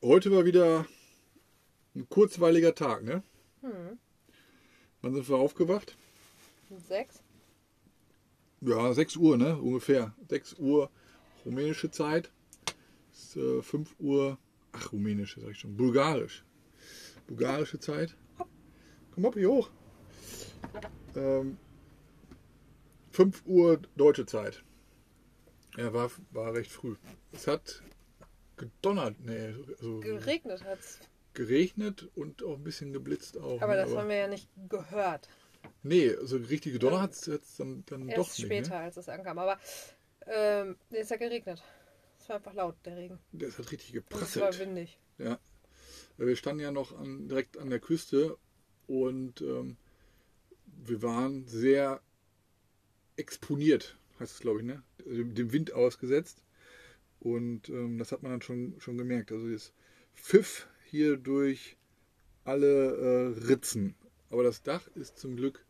Heute war wieder ein kurzweiliger Tag, ne? Hm. Wann sind wir aufgewacht? Sechs? Ja, 6 Uhr, ne? Ungefähr. 6 Uhr rumänische Zeit. Ist, äh, 5 Uhr. Ach, rumänische, sag ich schon. Bulgarisch. Bulgarische Zeit. Komm hopp hier hoch. Ähm, 5 Uhr deutsche Zeit. Ja, war, war recht früh. Es hat gedonnert, nee, also Geregnet hat's. geregnet und auch ein bisschen geblitzt auch. Aber ne? das haben wir ja nicht gehört. Nee, also richtig gedonnert hat es dann, dann Erst doch nicht. später, Ne? als es ankam. Aber ähm, nee, es hat geregnet. Es war einfach laut, der Regen. Das hat richtig Und es war geprasselt. windig. Ja. Wir standen ja noch an, direkt an der Küste und ähm, wir waren sehr exponiert, heißt es glaube ich, ne? Dem, dem Wind ausgesetzt. Und ähm, das hat man dann schon, schon gemerkt. Also es pfiff hier durch alle äh, Ritzen. Aber das Dach ist zum Glück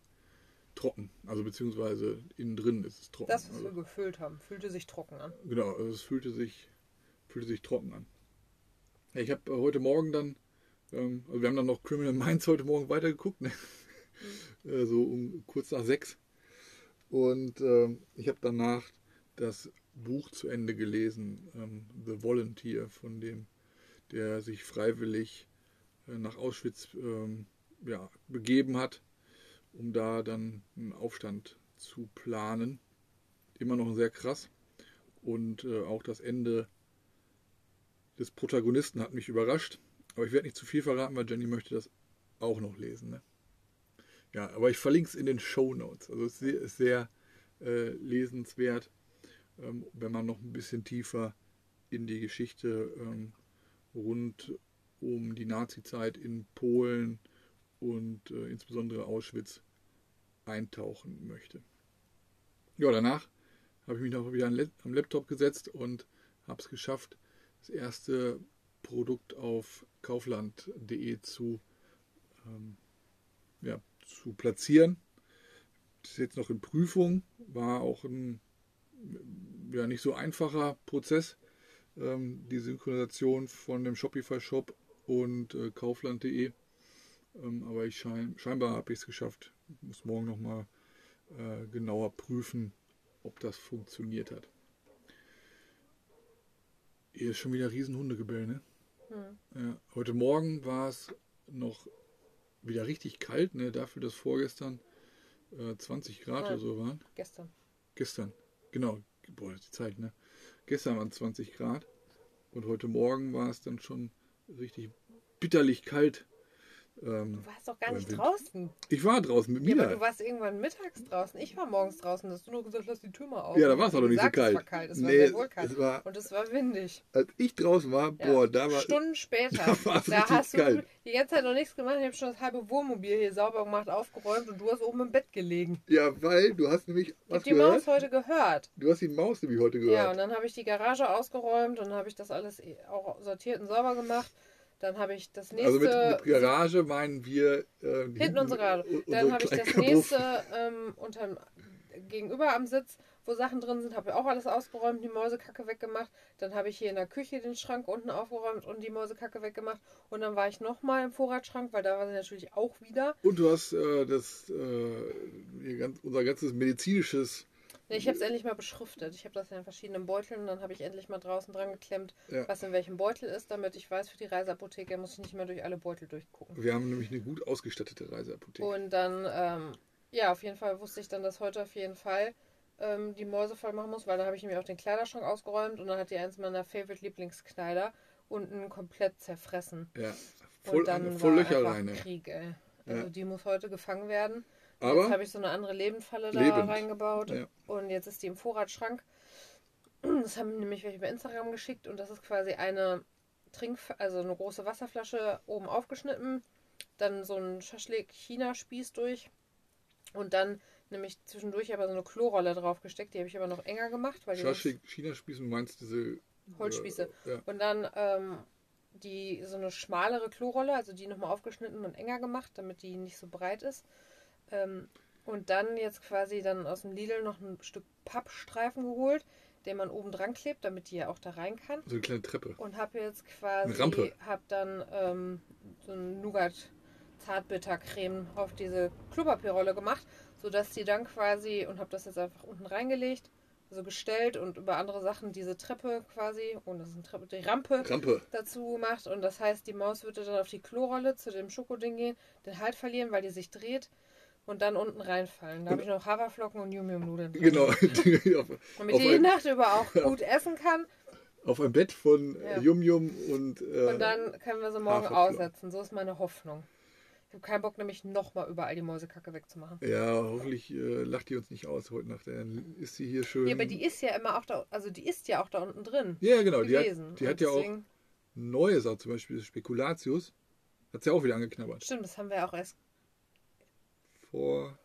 trocken. Also beziehungsweise innen drin ist es trocken. Das, was also, wir gefüllt haben, fühlte sich trocken an. Genau, also es fühlte sich, fühlte sich trocken an. Ja, ich habe heute Morgen dann, ähm, also wir haben dann noch Criminal Minds heute Morgen weitergeguckt, ne? äh, so um kurz nach sechs. Und ähm, ich habe danach das Buch zu Ende gelesen, ähm, The Volunteer, von dem, der sich freiwillig äh, nach Auschwitz ähm, ja, begeben hat, um da dann einen Aufstand zu planen. Immer noch sehr krass. Und äh, auch das Ende des Protagonisten hat mich überrascht. Aber ich werde nicht zu viel verraten, weil Jenny möchte das auch noch lesen. Ne? Ja, aber ich verlinke es in den Show Notes. Also es ist sehr äh, lesenswert, wenn man noch ein bisschen tiefer in die Geschichte ähm, rund um die Nazi-Zeit in Polen und äh, insbesondere Auschwitz eintauchen möchte. Ja, danach habe ich mich noch wieder am Laptop gesetzt und habe es geschafft, das erste Produkt auf kaufland.de zu, ähm, ja, zu platzieren. Das ist jetzt noch in Prüfung, war auch ein ja, nicht so einfacher Prozess, ähm, die Synchronisation von dem Shopify-Shop und äh, kaufland.de. Ähm, aber ich schein, scheinbar habe ich es geschafft. Ich muss morgen nochmal äh, genauer prüfen, ob das funktioniert hat. Hier ist schon wieder Riesenhundegebell, ne? Hm. Ja, heute Morgen war es noch wieder richtig kalt, ne? Dafür, dass vorgestern äh, 20 Grad Ja. oder so waren. Gestern. Gestern, genau. Boah, die Zeit, ne? Gestern waren es 20 Grad und heute Morgen war es dann schon richtig bitterlich kalt. Ähm, Du warst doch gar nicht draußen. ich war draußen mit Ja, aber Mila. du warst irgendwann mittags draußen. Ich war morgens draußen. Hast du nur gesagt, lass die Tür mal auf. Ja, da war es wie aber nicht so gesagt, Es kalt. war kalt. Es war Nee, sehr wohl kalt. es war- Und es war windig. Als ich draußen war, Ja. boah, da war. Stunden später. da war da hast du kalt. die ganze Zeit noch nichts gemacht. Ich habe schon das halbe Wohnmobil hier sauber gemacht, aufgeräumt und du hast oben im Bett gelegen. Ja, weil du hast nämlich Ich was habe die gehört. Maus heute gehört. Du hast die Maus nämlich heute Ja, gehört. und dann habe ich die Garage ausgeräumt und habe ich das alles eh auch sortiert und sauber gemacht. Dann habe ich das nächste. also mit, mit Garage meinen wir äh, hinten unsere Garage. Dann habe ich das nächste ähm, unterm, gegenüber am Sitz, wo Sachen drin sind, habe ich auch alles ausgeräumt, die Mäusekacke weggemacht. Dann habe ich hier in der Küche den Schrank unten aufgeräumt und die Mäusekacke weggemacht. Und dann war ich nochmal im Vorratsschrank, weil da war sie natürlich auch wieder. Und du hast äh, das, äh, ganz, unser ganzes medizinisches, Nee, ich habe es endlich mal beschriftet. Ich habe das ja in verschiedenen Beuteln und dann habe ich endlich mal draußen dran geklemmt, Ja. was in welchem Beutel ist, damit ich weiß, für die Reiseapotheke muss ich nicht mehr durch alle Beutel durchgucken. wir haben nämlich eine gut ausgestattete Reiseapotheke. Und dann, ähm, ja, auf jeden Fall wusste ich dann, dass heute auf jeden Fall ähm, die Mäuse voll machen muss, weil dann habe ich nämlich auch den Kleiderschrank ausgeräumt und dann hat die eins meiner Favorite Lieblingskleider unten komplett zerfressen. ja, voll, und dann voll war Löcher rein. Krieg, ey. Also Ja. die muss heute gefangen werden. Aber- jetzt habe ich so eine andere Lebendfalle da Lebend. reingebaut Ja. und jetzt ist die im Vorratsschrank. Das haben nämlich welche bei Instagram geschickt und das ist quasi eine Trink, also eine große Wasserflasche oben aufgeschnitten, dann so ein Schaschlik-China-Spieß durch und dann nämlich zwischendurch aber so eine Klorolle drauf gesteckt. Die habe ich aber noch enger gemacht, weil die Schaschlik, China-Spießen, meinst diese Holzspieße. Äh, ja. Und dann ähm, die so eine schmalere Klorolle, also die nochmal aufgeschnitten und enger gemacht, damit die nicht so breit ist. Ähm, und dann jetzt quasi dann aus dem Lidl noch ein Stück Pappstreifen geholt, den man oben dran klebt, damit die ja auch da rein kann. So eine kleine Treppe. Und habe jetzt quasi, Eine Rampe. habe dann ähm, so ein Nougat Zartbittercreme auf diese Klopapierrolle gemacht, sodass die dann quasi, und habe das jetzt einfach unten reingelegt, also gestellt und über andere Sachen diese Treppe quasi, und das ist eine Treppe, die Rampe Rampe. dazu gemacht. Und das heißt, die Maus würde dann auf die Klorolle zu dem Schokoding gehen, den Halt verlieren, weil die sich dreht und dann unten reinfallen. Da habe ich noch Haferflocken und Yum-Yum-Nudeln. drin. Genau. Damit auf die die ein- Nacht über auch gut essen kann. auf ein Bett von äh, Ja. Yum Yum und, äh, Und dann können wir sie morgen aussetzen. So ist meine Hoffnung. Ich habe keinen Bock, nämlich nochmal überall die Mäusekacke wegzumachen. ja, hoffentlich äh, lacht die uns nicht aus heute Nacht. Dann ist sie hier schön. Ja, aber die ist ja immer auch da, also die ist ja auch da unten drin. ja, genau. Die gewesen. hat, die hat ja auch neue Sachen, zum Beispiel Spekulatius. Hat sie auch wieder angeknabbert. Stimmt, das haben wir ja auch erst Vor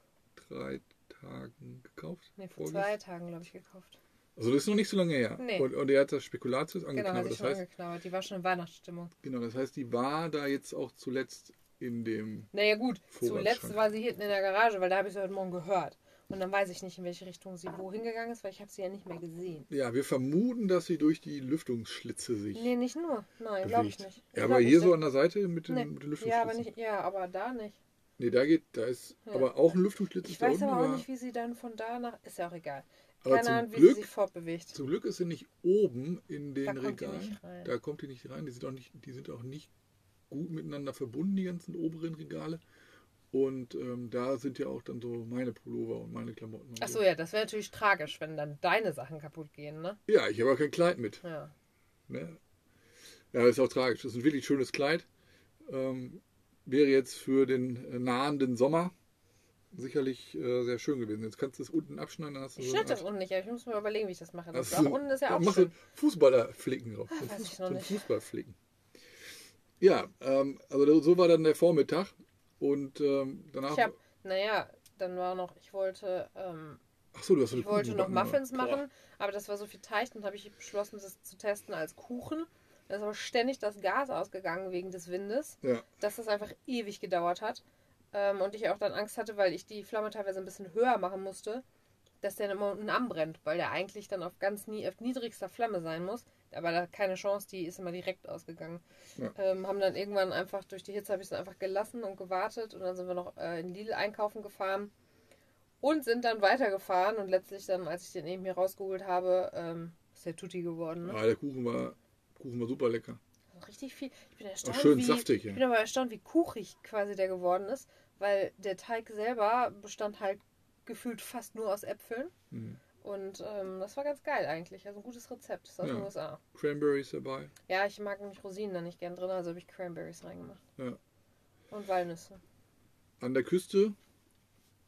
drei Tagen gekauft. nee, vor Vorgest- zwei Tagen, glaube ich, gekauft. Also das ist noch nicht so lange her. Nee. Und, und er hat das Spekulatius Genau, angeknabbert. sich das schon heißt, angeknabbert. Die war schon in Weihnachtsstimmung. genau, das heißt, die war da jetzt auch zuletzt in dem. Naja gut, zuletzt war sie hinten in der Garage, weil da habe ich sie heute Morgen gehört. Und dann weiß ich nicht, in welche Richtung sie wohin gegangen ist, weil ich habe sie ja nicht mehr gesehen. Ja, wir vermuten, dass sie durch die Lüftungsschlitze sich Nee, nicht nur. Nein, glaube ich nicht. Ja, Ich aber glaub hier nicht, so an der Seite mit den, Nee. mit den Lüftungsschlitzen. Ja, aber nicht, ja, aber da nicht. Nee, da geht, da ist Ja. aber auch ein Lüftungsschlitz Ich weiß unten, aber auch nicht, wie sie dann von da nach. Ist ja auch egal. Aber Keine Ahnung, wie Glück- sie sich fortbewegt. Zum Glück ist sie nicht oben in den Da kommt die Regalen. nicht rein. Da kommt die nicht rein. Die sind auch nicht, die sind auch nicht gut miteinander verbunden, die ganzen oberen Regale. Und ähm, da sind ja auch dann so meine Pullover und meine Klamotten. und Achso, ja, das wäre natürlich tragisch, wenn dann deine Sachen kaputt gehen, ne? Ja, ich habe auch kein Kleid mit. Ja. Ne? Ja, das ist auch tragisch. Das ist ein wirklich schönes Kleid. Ähm, wäre jetzt für den äh, nahenden Sommer sicherlich äh, sehr schön gewesen. Jetzt kannst du es unten abschneiden, dann hast du Ich so schneide eine das unten nicht, aber ich muss mir überlegen, wie ich das mache. Das du- unten ist ja auch machst schön. Fußballerflicken drauf. Ah, so weiß ich noch so nicht. Fußballflicken. Ja, ähm, also so war dann der Vormittag. Und ähm, danach. Ich habe, naja, dann war noch, ich wollte, ähm, Ach so, du hast so ich wollte noch Muffins machen, aber das war so viel Teig, dann habe ich beschlossen, das zu testen als Kuchen. Da ist aber ständig das Gas ausgegangen wegen des Windes, Ja, dass das einfach ewig gedauert hat. Ähm, und ich auch dann Angst hatte, weil ich die Flamme teilweise ein bisschen höher machen musste, dass der immer unten anbrennt, weil der eigentlich dann auf ganz nie, auf niedrigster Flamme sein muss. Aber da keine Chance, die ist immer direkt ausgegangen. Ja. Ähm, haben dann irgendwann einfach durch die Hitze habe ich es einfach gelassen und gewartet und dann sind wir noch äh, in Lidl einkaufen gefahren und sind dann weitergefahren und letztlich dann, als ich den eben hier rausgeholt habe, ähm, ist der Tutti geworden. Ne? ja, der Kuchen war, Kuchen war super lecker. Richtig viel. Ich bin Auch erstaunt, schön wie, saftig. ich Ja. bin aber erstaunt, wie kuchig quasi der geworden ist, weil der Teig selber bestand halt gefühlt fast nur aus Äpfeln. Mhm. Und ähm, das war ganz geil eigentlich. Also ein gutes Rezept. Das ist aus Ja. den USA. Cranberries dabei. Ja, ich mag nämlich Rosinen da nicht gern drin, also habe ich Cranberries reingemacht. Ja. Und Walnüsse. An der Küste,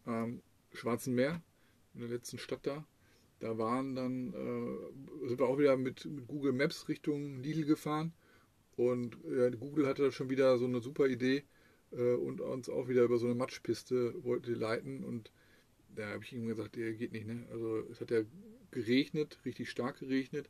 am Schwarzen Meer, in der letzten Stadt da, da waren dann, äh, sind wir auch wieder mit, mit Google Maps Richtung Lidl gefahren. Und äh, Google hatte schon wieder so eine super Idee äh, und uns auch wieder über so eine Matschpiste wollte leiten. Und da habe ich ihm gesagt, der geht nicht, ne? Also es hat ja geregnet, richtig stark geregnet.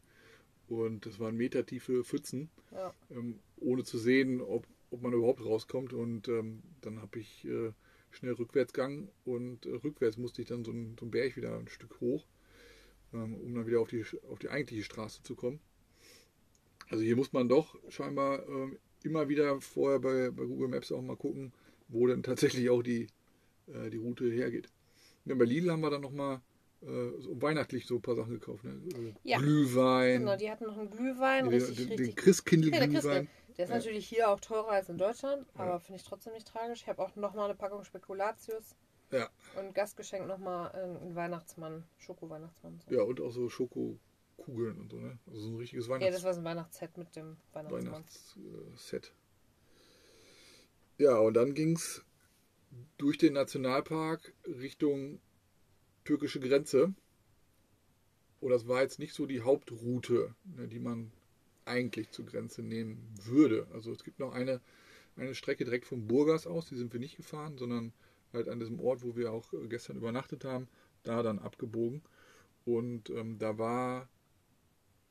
Und das waren metertiefe Pfützen Ja. ähm, ohne zu sehen, ob, ob man überhaupt rauskommt. Und ähm, dann habe ich äh, schnell Rückwärtsgang und äh, rückwärts musste ich dann so einen so einen Berg wieder ein Stück hoch, um dann wieder auf die, auf die eigentliche Straße zu kommen. Also hier muss man doch scheinbar ähm, immer wieder vorher bei, bei Google Maps auch mal gucken, wo denn tatsächlich auch die, äh, die Route hergeht. Ja, bei Lidl haben wir dann nochmal äh, so weihnachtlich so ein paar Sachen gekauft. Ne? Also Ja. Glühwein, Genau, die hatten noch einen Glühwein, den, richtig, den, richtig. den Christkindl Ja, der ist Ja. natürlich hier auch teurer als in Deutschland, Ja. aber finde ich trotzdem nicht tragisch. Ich habe auch nochmal eine Packung Spekulatius Ja. und Gastgeschenk nochmal einen Weihnachtsmann, Schoko-Weihnachtsmann. So. Ja, und auch so Schokokugeln und so, ne? Also so ein richtiges Ja, das war so ein Weihnachtsset mit dem Weihnachtsmann. Weihnachtsset. Ja, und dann ging es durch den Nationalpark Richtung türkische Grenze. Und das war jetzt nicht so die Hauptroute, ne, die man eigentlich zur Grenze nehmen würde. Also es gibt noch eine, eine Strecke direkt von Burgas aus, die sind wir nicht gefahren, sondern halt an diesem Ort, wo wir auch äh, gestern übernachtet haben, da dann abgebogen. Und ähm, da war,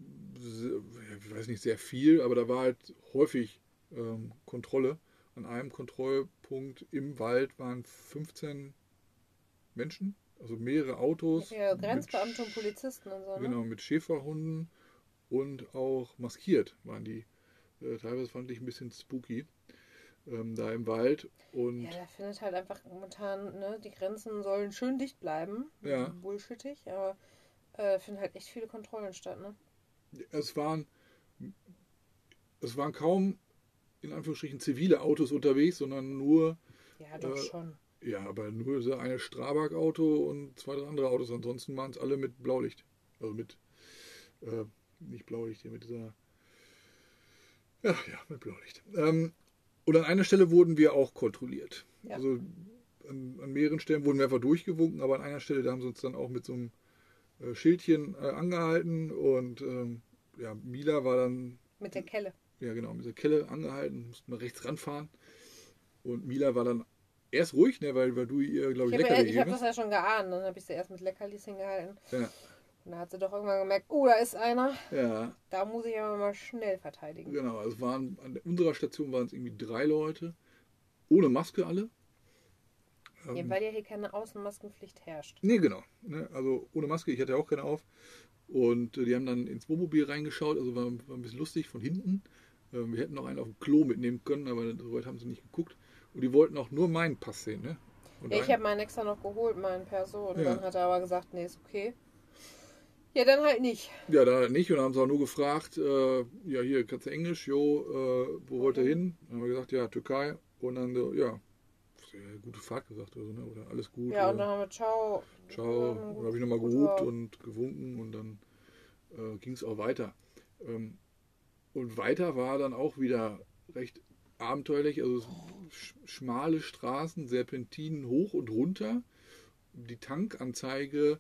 ich weiß nicht, sehr viel, aber da war halt häufig ähm, Kontrolle. An einem Kontrollpunkt im Wald waren 15 Menschen Also mehrere Autos. Ja, Grenzbeamte und Polizisten und so. Ne? Genau, mit Schäferhunden und auch maskiert waren die. Äh, teilweise fand ich ein bisschen spooky. Ähm, da im Wald. Und Ja, da findet halt einfach momentan, ne, die Grenzen sollen schön dicht bleiben. Ja. Bullshittig, aber äh, finden halt echt viele Kontrollen statt, ne? es waren es waren kaum in Anführungsstrichen zivile Autos unterwegs, sondern nur Ja, doch Äh, schon. ja, aber nur so eine Strabag-Auto und zwei, drei andere Autos. Ansonsten waren es alle mit Blaulicht. Also mit, äh, nicht Blaulicht, hier mit dieser, ja, ja, mit Blaulicht. Ähm, und an einer Stelle wurden wir auch kontrolliert. Ja. Also an, an mehreren Stellen wurden wir einfach durchgewunken, aber an einer Stelle, da haben sie uns dann auch mit so einem äh, Schildchen äh, angehalten und ähm, ja, Mila war dann Mit der Kelle. ja genau, mit der Kelle angehalten, mussten wir rechts ranfahren. Und Mila war dann erst ruhig, ne, weil, weil du ihr, glaube ich, Ich habe Leckerli hab gegeben das hast. ja schon geahnt. Dann habe ich sie erst mit Leckerlis hingehalten. Ja, Und da hat sie doch irgendwann gemerkt, oh, da ist einer. ja, Da muss ich aber mal schnell verteidigen. genau. Also es waren, an unserer Station waren es irgendwie drei Leute, ohne Maske alle. Ja, Ähm, weil ja hier keine Außenmaskenpflicht herrscht. nee, genau. Ne, also ohne Maske, ich hatte auch keine auf. Und äh, die haben dann ins Wohnmobil reingeschaut, also war, war ein bisschen lustig von hinten. Ähm, wir hätten noch einen auf dem Klo mitnehmen können, aber so weit haben sie nicht geguckt. Und die wollten auch nur meinen Pass sehen, ne? Ja, ich habe meinen extra noch geholt, meinen Perso. Und Ja. dann hat er aber gesagt, nee, ist okay. Ja, dann halt nicht. Ja, da nicht. Und dann haben sie auch nur gefragt, äh, ja, hier, kannst du Englisch? Jo, äh, wo wollt ihr hin? Dann haben wir gesagt, ja, Türkei. Und dann so, ja, ja, gute Fahrt gesagt oder so, ne? Oder alles gut. Ja, und dann haben wir Ciao. ciao. ähm, Und dann habe ich nochmal gehupt und gewunken und dann äh, ging es auch weiter. Ähm, und weiter war dann auch wieder recht abenteuerlich. Also sch schmale Straßen, Serpentinen hoch und runter. Die Tankanzeige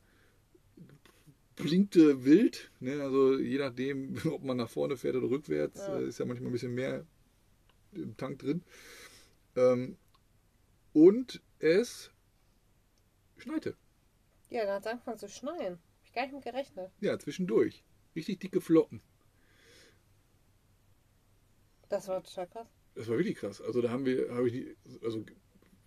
blinkte wild. Ne? Also je nachdem, ob man nach vorne fährt oder rückwärts, Ja. äh, ist ja manchmal ein bisschen mehr im Tank drin. Ähm, und es schneite. Ja, dann hat es angefangen zu schneien. Hab ich gar nicht mit gerechnet. Ja, zwischendurch. Richtig dicke Flocken. Das war total krass. Das war wirklich krass. Also da haben wir, habe ich die, also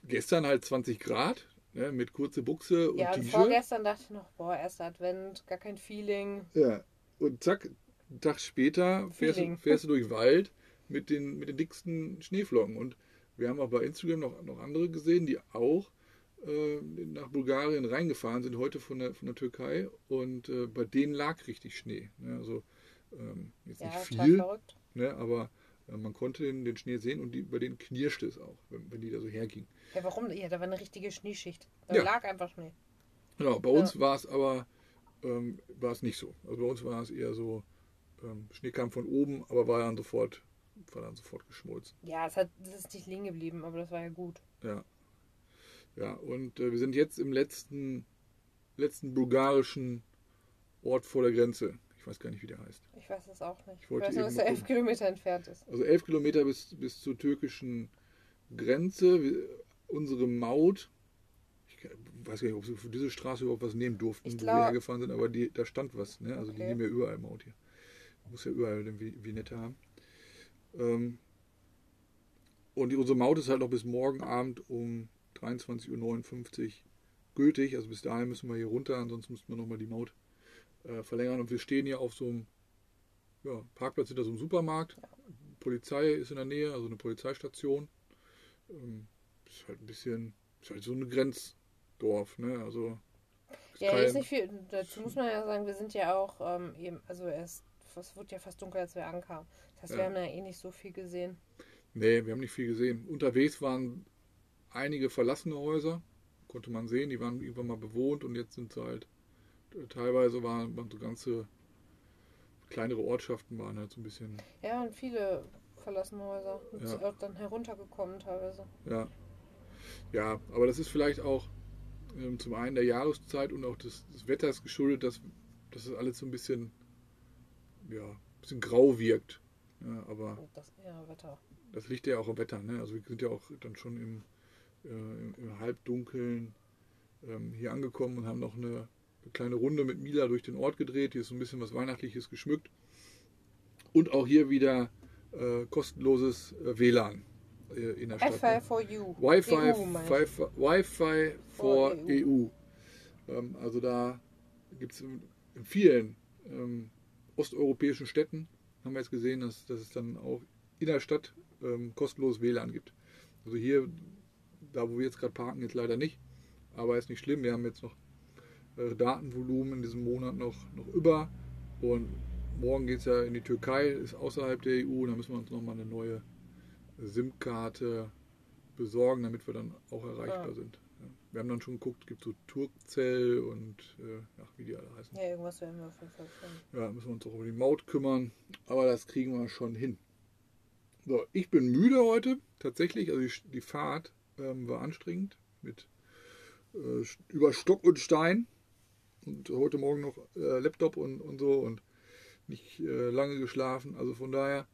gestern halt 20 Grad, ne, mit kurze Buchse und Ja, und vorgestern dachte ich noch, boah, erster Advent, gar kein Feeling. Ja. Und zack, einen Tag später fährst, fährst du durch den Wald mit den, mit den dicksten Schneeflocken. Und wir haben auch bei Instagram noch, noch andere gesehen, die auch äh, nach Bulgarien reingefahren sind, heute von der, von der Türkei. Und äh, bei denen lag richtig Schnee. Ne? Also ähm, jetzt Ja, nicht viel, ne? aber man konnte den, den Schnee sehen und die, bei denen knirschte es auch, wenn, wenn die da so hergingen. Ja, warum? Ja, da war eine richtige Schneeschicht. Da Ja. lag einfach Schnee. Genau, bei uns war es aber ähm, war es nicht so. Also bei uns war es eher so, ähm, Schnee kam von oben, aber war dann sofort, war dann sofort geschmolzen. Ja, es hat, das ist nicht liegen geblieben, aber das war ja gut. Ja. Ja, und äh, wir sind jetzt im letzten, letzten bulgarischen Ort vor der Grenze. Ich weiß gar nicht, wie der heißt. Ich weiß es auch nicht. Ich Ich, wollte weiß nur, dass er elf. Kilometer entfernt ist. Also elf Kilometer bis, bis zur türkischen Grenze. Unsere Maut, ich weiß gar nicht, ob sie für diese Straße überhaupt was nehmen durften, Ich wo wir hergefahren sind, aber die, da stand was. Ne? Also die Okay. nehmen ja überall Maut hier. Muss ja überall eine Vi- Vignette haben. Ähm, und die, unsere Maut ist halt noch bis morgen Abend um 23.59 Uhr gültig. Also bis dahin müssen wir hier runter, ansonsten müssten wir nochmal die Maut äh, verlängern. Und wir stehen hier auf so einem ja, Parkplatz hinter so einem Supermarkt. Polizei ist in der Nähe, also eine Polizeistation. Ähm, ist halt ein bisschen, ist halt so ein Grenzdorf, ne? Also ist Ja, kein- ist nicht viel. Dazu muss man ja sagen, wir sind ja auch ähm, eben, also es, es wurde ja fast dunkel, als wir ankamen. Das heißt, Ja. wir haben ja eh nicht so viel gesehen. Nee, wir haben nicht viel gesehen. Unterwegs waren einige verlassene Häuser, konnte man sehen, die waren irgendwann mal bewohnt und jetzt sind sie halt, teilweise waren, waren so ganze kleinere Ortschaften waren halt so ein bisschen, Ja, und viele verlassene Häuser. Und Ja. sind auch dann heruntergekommen teilweise. ja. Ja, aber das ist vielleicht auch ähm, zum einen der Jahreszeit und auch des, des Wetters geschuldet, dass, dass es alles so ein bisschen, ja, ein bisschen grau wirkt. Ja, aber das ja, Wetter. Das liegt ja auch am Wetter. Ne? Also wir sind ja auch dann schon im, äh, im, im Halbdunkeln ähm, hier angekommen und haben noch eine, eine kleine Runde mit Mila durch den Ort gedreht. Hier ist so ein bisschen was Weihnachtliches geschmückt. Und auch hier wieder äh, kostenloses äh, WLAN äh, in der Stadt. Wi-Fi for you. Wi-Fi, EU, ich. Wi-Fi, for For EU. Ähm, also da gibt es in vielen ähm, osteuropäischen Städten, haben wir jetzt gesehen, dass, dass es dann auch in der Stadt ähm, kostenlos WLAN gibt. Also hier, da wo wir jetzt gerade parken, jetzt leider nicht. Aber ist nicht schlimm, wir haben jetzt noch Datenvolumen in diesem Monat noch, noch über. Und morgen geht es ja in die Türkei, ist außerhalb der EU. Da müssen wir uns nochmal eine neue SIM-Karte besorgen, damit wir dann auch erreichbar Ja. sind. Wir haben dann schon geguckt, es gibt so Turkcell und äh, ach, wie die alle heißen. Ja, irgendwas werden wir auf jeden Fall finden. Ja, müssen wir uns auch um die Maut kümmern. Aber das kriegen wir schon hin. So, ich bin müde heute, tatsächlich. Also die, die Fahrt ähm, war anstrengend mit äh, über Stock und Stein. Und heute Morgen noch äh, Laptop und, und so und nicht äh, lange geschlafen. Also von daher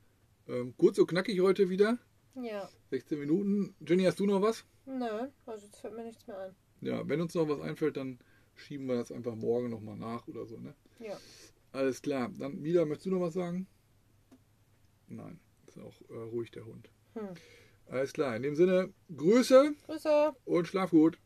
ähm, kurz und knackig heute wieder. Ja. 16 Minuten. Jenny, hast du noch was? Nö, also jetzt fällt mir nichts mehr ein. Ja, wenn uns noch was einfällt, dann schieben wir das einfach morgen nochmal nach oder so, ne? Ja. Alles klar. Dann, Mila, möchtest du noch was sagen? Nein, ist auch äh, ruhig der Hund. Hm. Alles klar. In dem Sinne, Grüße Grüße. und schlaf gut.